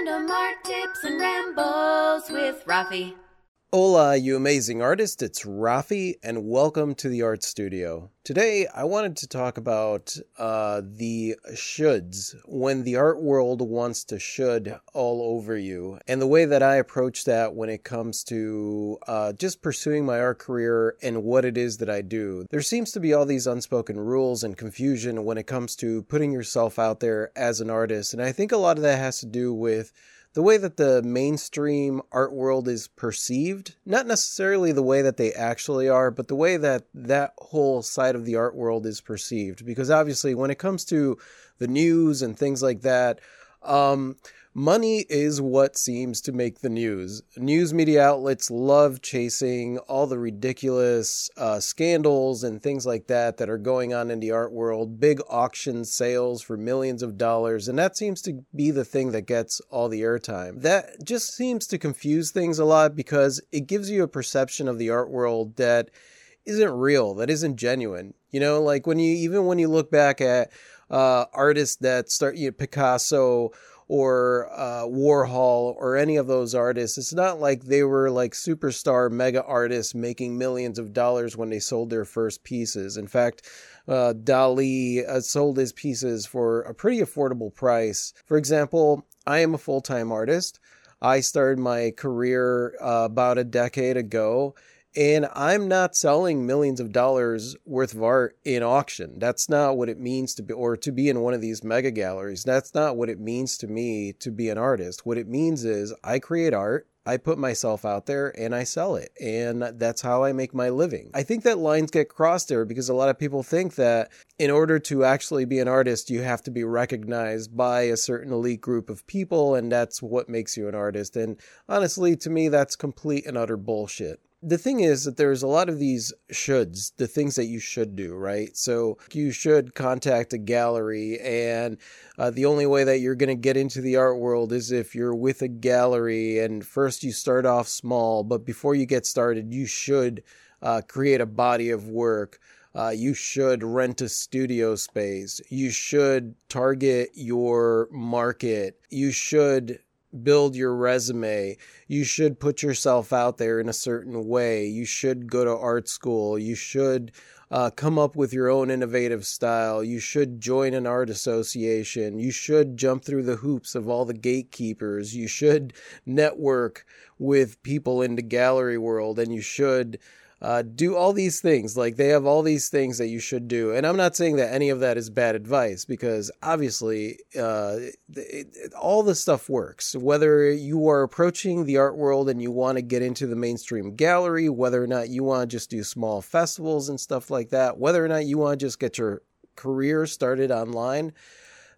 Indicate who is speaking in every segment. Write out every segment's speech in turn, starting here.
Speaker 1: Random art tips and rambles with Rafi.
Speaker 2: Hola, you amazing artist. It's Rafi, and welcome to the Art Studio. Today, I wanted to talk about uh, the shoulds when the art world wants to should all over you, and the way that I approach that when it comes to uh, just pursuing my art career and what it is that I do. There seems to be all these unspoken rules and confusion when it comes to putting yourself out there as an artist, and I think a lot of that has to do with the way that the mainstream art world is perceived, not necessarily the way that they actually are, but the way that that whole side of the art world is perceived. Because obviously, when it comes to the news and things like that, um, Money is what seems to make the news. News media outlets love chasing all the ridiculous uh, scandals and things like that that are going on in the art world, big auction sales for millions of dollars, and that seems to be the thing that gets all the airtime. That just seems to confuse things a lot because it gives you a perception of the art world that isn't real, that isn't genuine. You know, like when you even when you look back at uh, artists that start, you know, Picasso or uh, Warhol or any of those artists. It's not like they were like superstar mega artists making millions of dollars when they sold their first pieces. In fact, uh, Dali uh, sold his pieces for a pretty affordable price. For example, I am a full time artist. I started my career uh, about a decade ago and I'm not selling millions of dollars worth of art in auction. That's not what it means to be, or to be in one of these mega galleries. That's not what it means to me to be an artist. What it means is I create art, I put myself out there and I sell it. And that's how I make my living. I think that lines get crossed there because a lot of people think that in order to actually be an artist, you have to be recognized by a certain elite group of people. And that's what makes you an artist. And honestly, to me, that's complete and utter bullshit the thing is that there's a lot of these shoulds, the things that you should do, right? So you should contact a gallery, and uh, the only way that you're going to get into the art world is if you're with a gallery. And first, you start off small, but before you get started, you should uh, create a body of work. Uh, you should rent a studio space. You should target your market. You should build your resume. You should put yourself out there in a certain way. You should go to art school. You should uh, come up with your own innovative style. You should join an art association. You should jump through the hoops of all the gatekeepers. You should network with people in the gallery world and you should uh, do all these things. Like they have all these things that you should do. And I'm not saying that any of that is bad advice because obviously uh, it, it, all the stuff works. Whether you are approaching the art world and you want to get into the mainstream gallery, whether or not you want to just do small festivals and stuff like that, whether or not you want to just get your career started online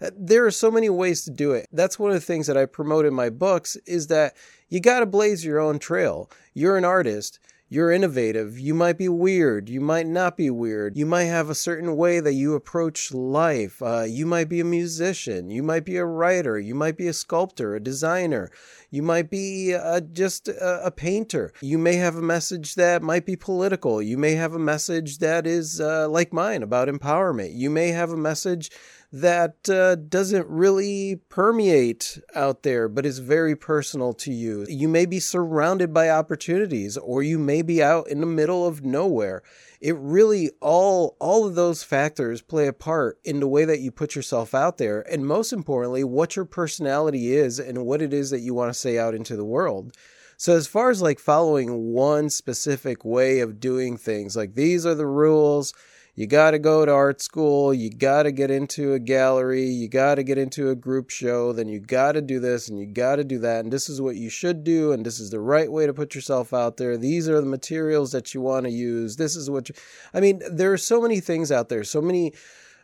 Speaker 2: uh, there are so many ways to do it. That's one of the things that I promote in my books is that you got to blaze your own trail. You're an artist you're innovative. You might be weird. You might not be weird. You might have a certain way that you approach life. Uh, you might be a musician. You might be a writer. You might be a sculptor, a designer. You might be uh, just a, a, painter. You may have a message that might be political. You may have a message that is uh, like mine about empowerment. You may have a message that uh, doesn't really permeate out there, but is very personal to you. You may be surrounded by opportunities, or you may be out in the middle of nowhere. It really all all of those factors play a part in the way that you put yourself out there, and most importantly, what your personality is and what it is that you want to say out into the world. So as far as like following one specific way of doing things, like these are the rules you got to go to art school, you got to get into a gallery, you got to get into a group show, then you got to do this and you got to do that. And this is what you should do, and this is the right way to put yourself out there. These are the materials that you want to use. This is what you, I mean, there are so many things out there, so many,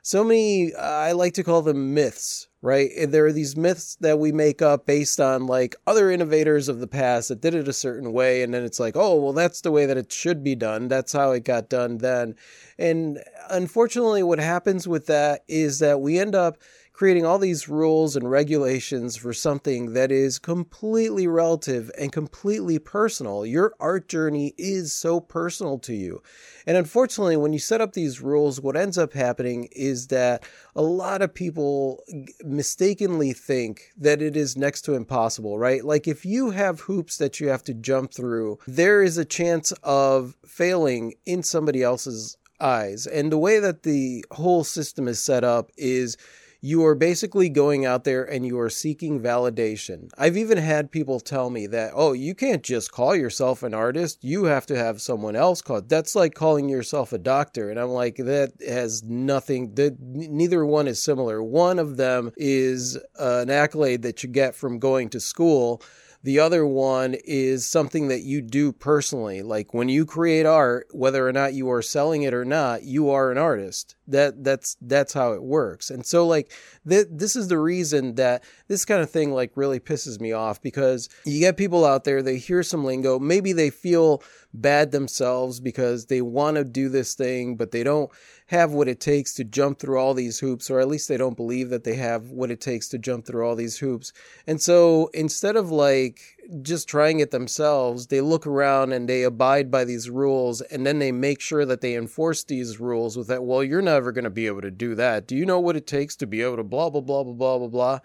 Speaker 2: so many, I like to call them myths right? There are these myths that we make up based on like other innovators of the past that did it a certain way. And then it's like, oh, well, that's the way that it should be done. That's how it got done then. And unfortunately, what happens with that is that we end up creating all these rules and regulations for something that is completely relative and completely personal. Your art journey is so personal to you. And unfortunately, when you set up these rules, what ends up happening is that a lot of people mistakenly think that it is next to impossible, right? Like if you have hoops that you have to jump through, there is a chance of failing in somebody else's eyes. And the way that the whole system is set up is you are basically going out there and you are seeking validation. I've even had people tell me that, oh, you can't just call yourself an artist. You have to have someone else called. That's like calling yourself a doctor. And I'm like, that has nothing, that neither one is similar. One of them is uh, an accolade that you get from going to school the other one is something that you do personally. Like when you create art, whether or not you are selling it or not, you are an artist. That that's that's how it works. And so like th- this is the reason that this kind of thing like really pisses me off because you get people out there, they hear some lingo, maybe they feel bad themselves because they want to do this thing, but they don't have what it takes to jump through all these hoops, or at least they don't believe that they have what it takes to jump through all these hoops. And so instead of like just trying it themselves, they look around and they abide by these rules, and then they make sure that they enforce these rules with that, well, you're never going to be able to do that. Do you know what it takes to be able to blah, blah, blah, blah, blah, blah, blah?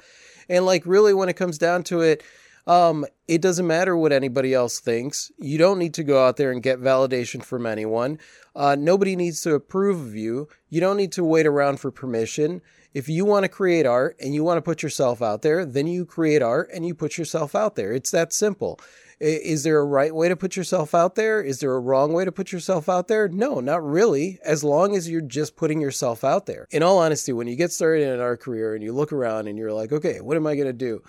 Speaker 2: And like, really, when it comes down to it, um, it doesn't matter what anybody else thinks. You don't need to go out there and get validation from anyone. Uh, nobody needs to approve of you. You don't need to wait around for permission. If you want to create art and you want to put yourself out there, then you create art and you put yourself out there. It's that simple. Is there a right way to put yourself out there? Is there a wrong way to put yourself out there? No, not really, as long as you're just putting yourself out there. In all honesty, when you get started in an art career and you look around and you're like, okay, what am I going to do?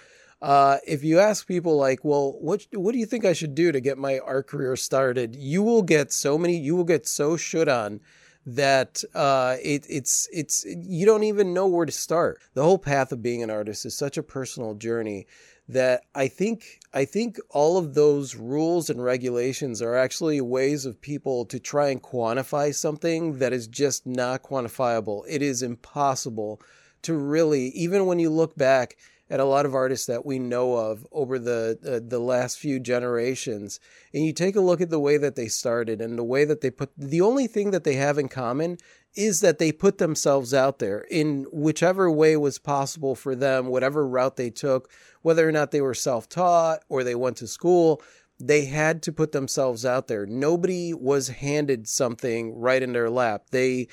Speaker 2: Uh, if you ask people like, well, what what do you think I should do to get my art career started? You will get so many, you will get so shut on that uh, it, it's it's you don't even know where to start. The whole path of being an artist is such a personal journey that I think I think all of those rules and regulations are actually ways of people to try and quantify something that is just not quantifiable. It is impossible to really even when you look back at a lot of artists that we know of over the uh, the last few generations. And you take a look at the way that they started and the way that they put the only thing that they have in common is that they put themselves out there in whichever way was possible for them whatever route they took whether or not they were self-taught or they went to school they had to put themselves out there. Nobody was handed something right in their lap. They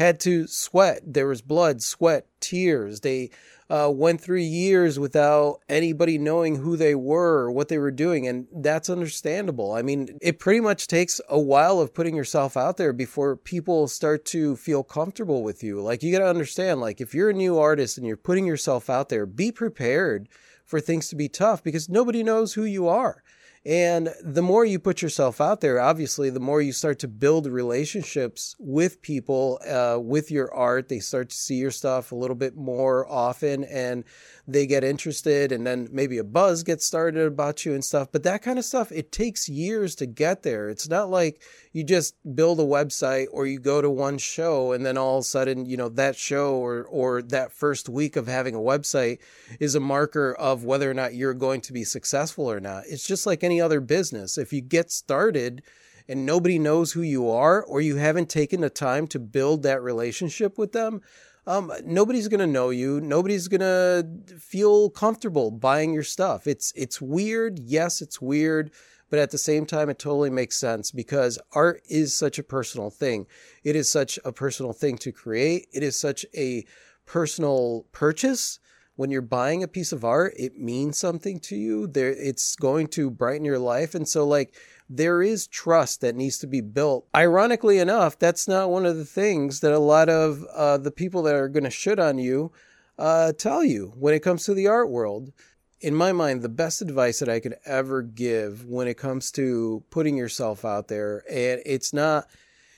Speaker 2: had to sweat there was blood sweat tears they uh, went through years without anybody knowing who they were what they were doing. And that's understandable. I mean, it pretty much takes a while of putting yourself out there before people start to feel comfortable with you. Like, you got to understand, like, if you're a new artist and you're putting yourself out there, be prepared for things to be tough because nobody knows who you are. And the more you put yourself out there, obviously, the more you start to build relationships with people, uh, with your art. They start to see your stuff a little bit more often and they get interested. And then maybe a buzz gets started about you and stuff. But that kind of stuff, it takes years to get there. It's not like you just build a website or you go to one show and then all of a sudden, you know, that show or, or that first week of having a website is a marker of whether or not you're going to be successful or not. It's just like any other business. If you get started and nobody knows who you are, or you haven't taken the time to build that relationship with them, um, nobody's gonna know you. Nobody's gonna feel comfortable buying your stuff. It's it's weird. Yes, it's weird, but at the same time, it totally makes sense because art is such a personal thing. It is such a personal thing to create. It is such a personal purchase when you're buying a piece of art, it means something to you. There, it's going to brighten your life. And so, like, there is trust that needs to be built. Ironically enough, that's not one of the things that a lot of uh, the people that are going to shit on you uh, tell you when it comes to the art world. In my mind, the best advice that I could ever give when it comes to putting yourself out there, and it's not.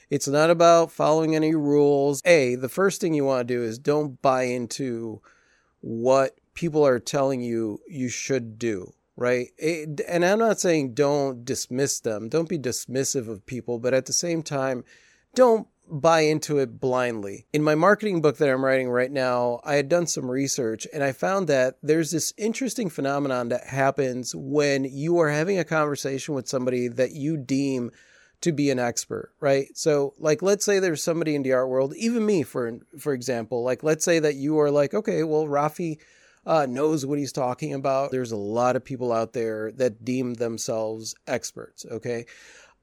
Speaker 2: It's not about following any rules. A, the first thing you want to do is don't buy into what people are telling you you should do right it, and i'm not saying don't dismiss them don't be dismissive of people but at the same time don't buy into it blindly. In my marketing book that I'm writing right now, I had done some research and I found that there's this interesting phenomenon that happens when you are having a conversation with somebody that you deem to be an expert, right? So, like, let's say there's somebody in the art world, even me, for for example. Like, let's say that you are like, okay, well, Rafi uh, knows what he's talking about. There's a lot of people out there that deem themselves experts. Okay,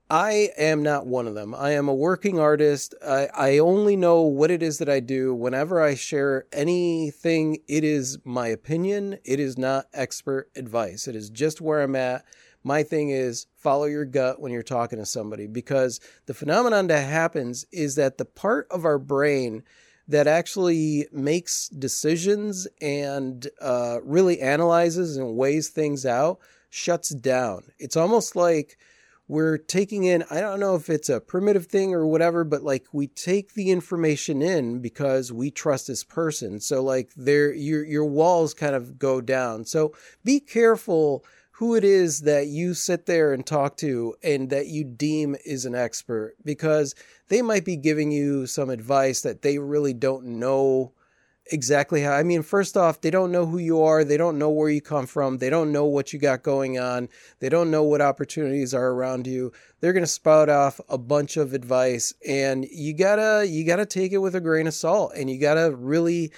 Speaker 2: I am not one of them. I am a working artist. I, I only know what it is that I do. Whenever I share anything, it is my opinion. It is not expert advice. It is just where I'm at. My thing is follow your gut when you're talking to somebody because the phenomenon that happens is that the part of our brain that actually makes decisions and uh, really analyzes and weighs things out shuts down. It's almost like we're taking in i don't know if it's a primitive thing or whatever but like we take the information in because we trust this person so like there your your walls kind of go down so be careful who it is that you sit there and talk to and that you deem is an expert because they might be giving you some advice that they really don't know exactly how. I mean, first off, they don't know who you are. They don't know where you come from. They don't know what you got going on. They don't know what opportunities are around you. They're going to spout off a bunch of advice and you gotta, you gotta take it with a grain of salt and you gotta really,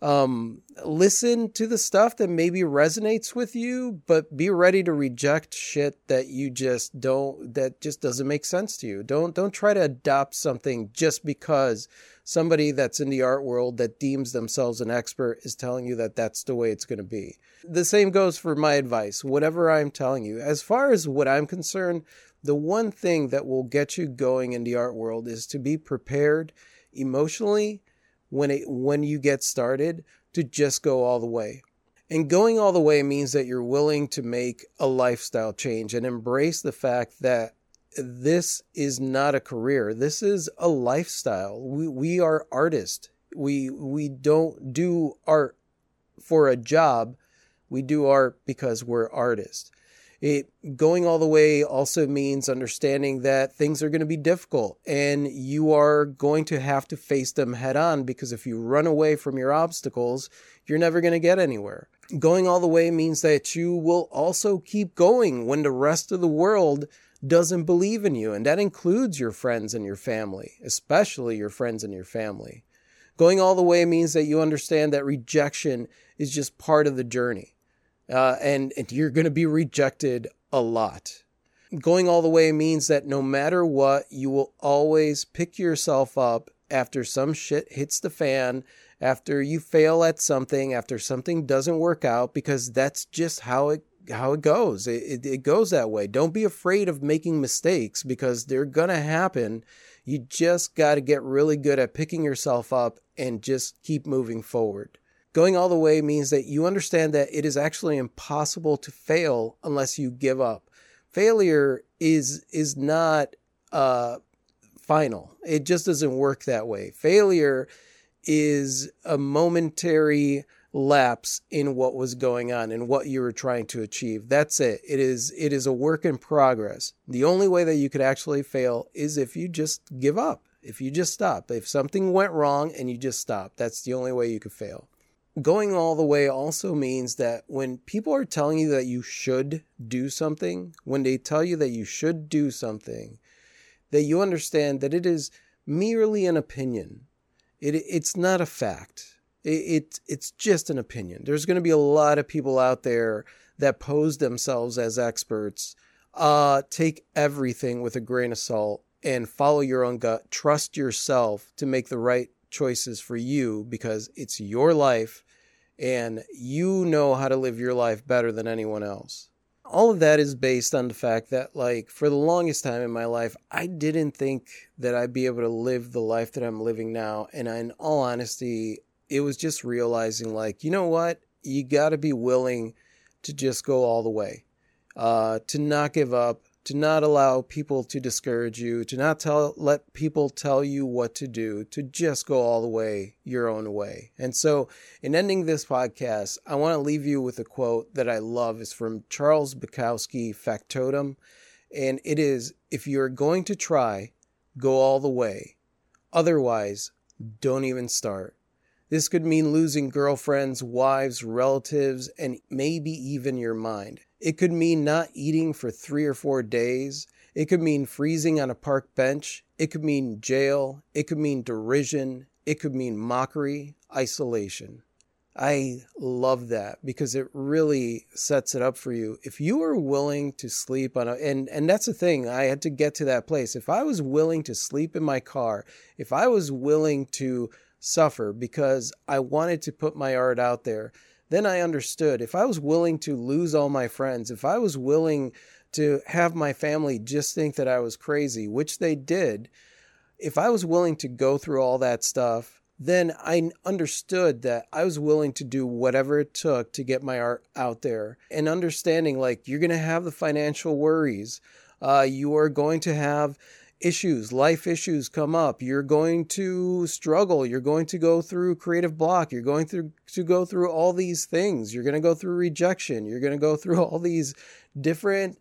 Speaker 2: um, listen to the stuff that maybe resonates with you, but be ready to reject shit that you just don't, that just doesn't make sense to you. Don't, don't try to adopt something just because somebody that's in the art world that deems themselves an expert is telling you that that's the way it's going to be. The same goes for my advice, whatever I'm telling you. As far as what I'm concerned, the one thing that will get you going in the art world is to be prepared emotionally when it when you get started to just go all the way. And going all the way means that you're willing to make a lifestyle change and embrace the fact that this is not a career. This is a lifestyle. We we are artists. We we don't do art for a job. We do art because we're artists. It going all the way also means understanding that things are going to be difficult and you are going to have to face them head on because if you run away from your obstacles, you're never going to get anywhere. Going all the way means that you will also keep going when the rest of the world doesn't believe in you. And that includes your friends and your family, especially your friends and your family. Going all the way means that you understand that rejection is just part of the journey. Uh, and, and you're going to be rejected a lot. Going all the way means that no matter what, you will always pick yourself up after some shit hits the fan, after you fail at something, after something doesn't work out, because that's just how it how it goes. It, it, it goes that way. Don't be afraid of making mistakes because they're to happen. You just got to get really good at picking yourself up and just keep moving forward. Going all the way means that you understand that it is actually impossible to fail unless you give up. Failure is is not uh, final. It just doesn't work that way. Failure is a momentary lapse in what was going on and what you were trying to achieve. That's it. It is it is a work in progress. The only way that you could actually fail is if you just give up. If you just stop. If something went wrong and you just stop. That's the only way you could fail. Going all the way also means that when people are telling you that you should do something, when they tell you that you should do something, that you understand that it is merely an opinion. It, it's not a fact it, it's just an opinion. There's going to be a lot of people out there that pose themselves as experts. Uh, take everything with a grain of salt and follow your own gut. Trust yourself to make the right choices for you because it's your life and you know how to live your life better than anyone else. All of that is based on the fact that, like, for the longest time in my life, I didn't think that I'd be able to live the life that I'm living now. And in all honesty, it was just realizing like, you know what? You got to be willing to just go all the way, uh, to not give up, to not allow people to discourage you, to not tell, let people tell you what to do, to just go all the way your own way. And so, in ending this podcast, I want to leave you with a quote that I love. It's from Charles Bukowski, Factotum. And it is If you're going to try, go all the way. Otherwise, don't even start. This could mean losing girlfriends, wives, relatives, and maybe even your mind. It could mean not eating for three or four days. It could mean freezing on a park bench. It could mean jail. It could mean derision. It could mean mockery, isolation. I love that because it really sets it up for you. If you are willing to sleep on a and and that's the thing, I had to get to that place. If I was willing to sleep in my car, if I was willing to suffer because I wanted to put my art out there, then I understood. If I was willing to lose all my friends, if I was willing to have my family just think that I was crazy, which they did, if I was willing to go through all that stuff then I understood that I was willing to do whatever it took to get my art out there and understanding like you're going to have the financial worries. Uh, you are going to have issues, life issues come up. You're going to struggle. You're going to go through creative block. You're going through to go through all these things. You're going to go through rejection. You're going to go through all these different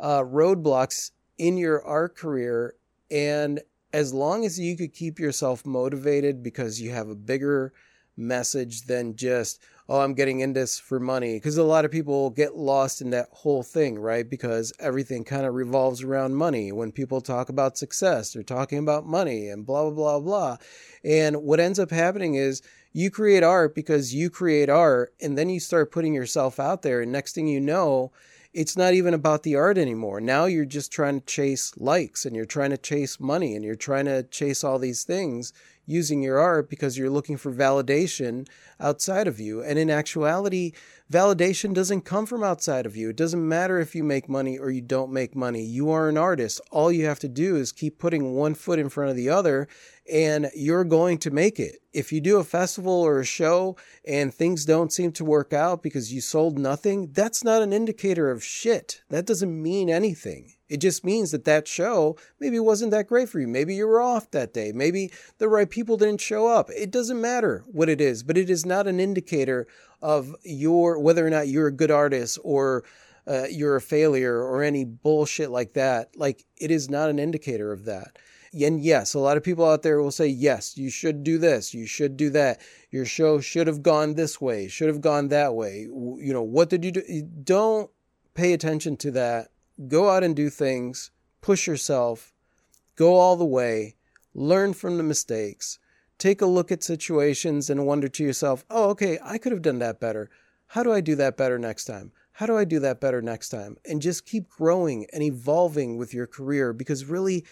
Speaker 2: uh, roadblocks in your art career. And as long as you could keep yourself motivated because you have a bigger message than just oh i'm getting in this for money because a lot of people get lost in that whole thing right? Because everything kind of revolves around money. When people talk about success they're talking about money and blah blah blah blah. And what ends up happening is you create art because you create art and then you start putting yourself out there and next thing you know it's not even about the art anymore. Now you're just trying to chase likes and you're trying to chase money and you're trying to chase all these things using your art because you're looking for validation outside of you. And in actuality, validation doesn't come from outside of you. It doesn't matter if you make money or you don't make money. You are an artist. All you have to do is keep putting one foot in front of the other and you're going to make it. If you do a festival or a show and things don't seem to work out because you sold nothing, that's not an indicator of shit. That doesn't mean anything. It just means that that show maybe wasn't that great for you. Maybe you were off that day. Maybe the right people didn't show up. It doesn't matter what it is, but it is not an indicator of your whether or not you're a good artist or uh, you're a failure or any bullshit like that. Like it is not an indicator of that and yes, a lot of people out there will say, yes, you should do this, you should do that. Your show should have gone this way, should have gone that way. You know, what did you do? Don't pay attention to that. Go out and do things, push yourself, go all the way, learn from the mistakes, take a look at situations and wonder to yourself, oh, okay, I could have done that better. How do I do that better next time? How do I do that better next time? And just keep growing and evolving with your career because really,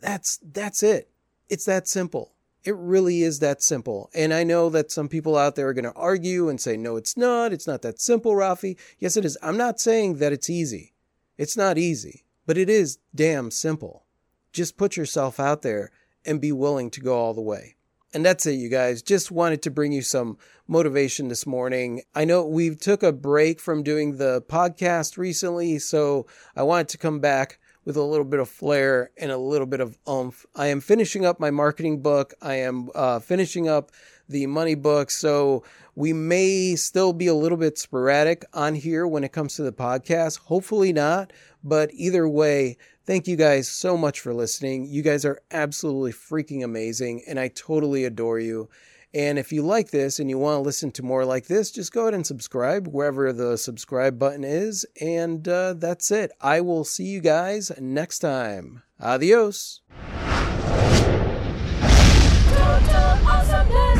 Speaker 2: that's that's it. It's that simple. It really is that simple. And I know that some people out there are going to argue and say, no, it's not. It's not that simple, Rafi. Yes, it is. I'm not saying that it's easy. It's not easy, but it is damn simple. Just put yourself out there and be willing to go all the way. And that's it, you guys. Just wanted to bring you some motivation this morning. I know we took a break from doing the podcast recently, so I wanted to come back with a little bit of flair and a little bit of oomph. I am finishing up my marketing book. I am uh, finishing up the money book. So we may still be a little bit sporadic on here when it comes to the podcast. Hopefully not. But either way, thank you guys so much for listening. You guys are absolutely freaking amazing, and I totally adore you. And if you like this and you want to listen to more like this, just go ahead and subscribe wherever the subscribe button is. And uh, that's it. I will see you guys next time. Adios. Total awesomeness.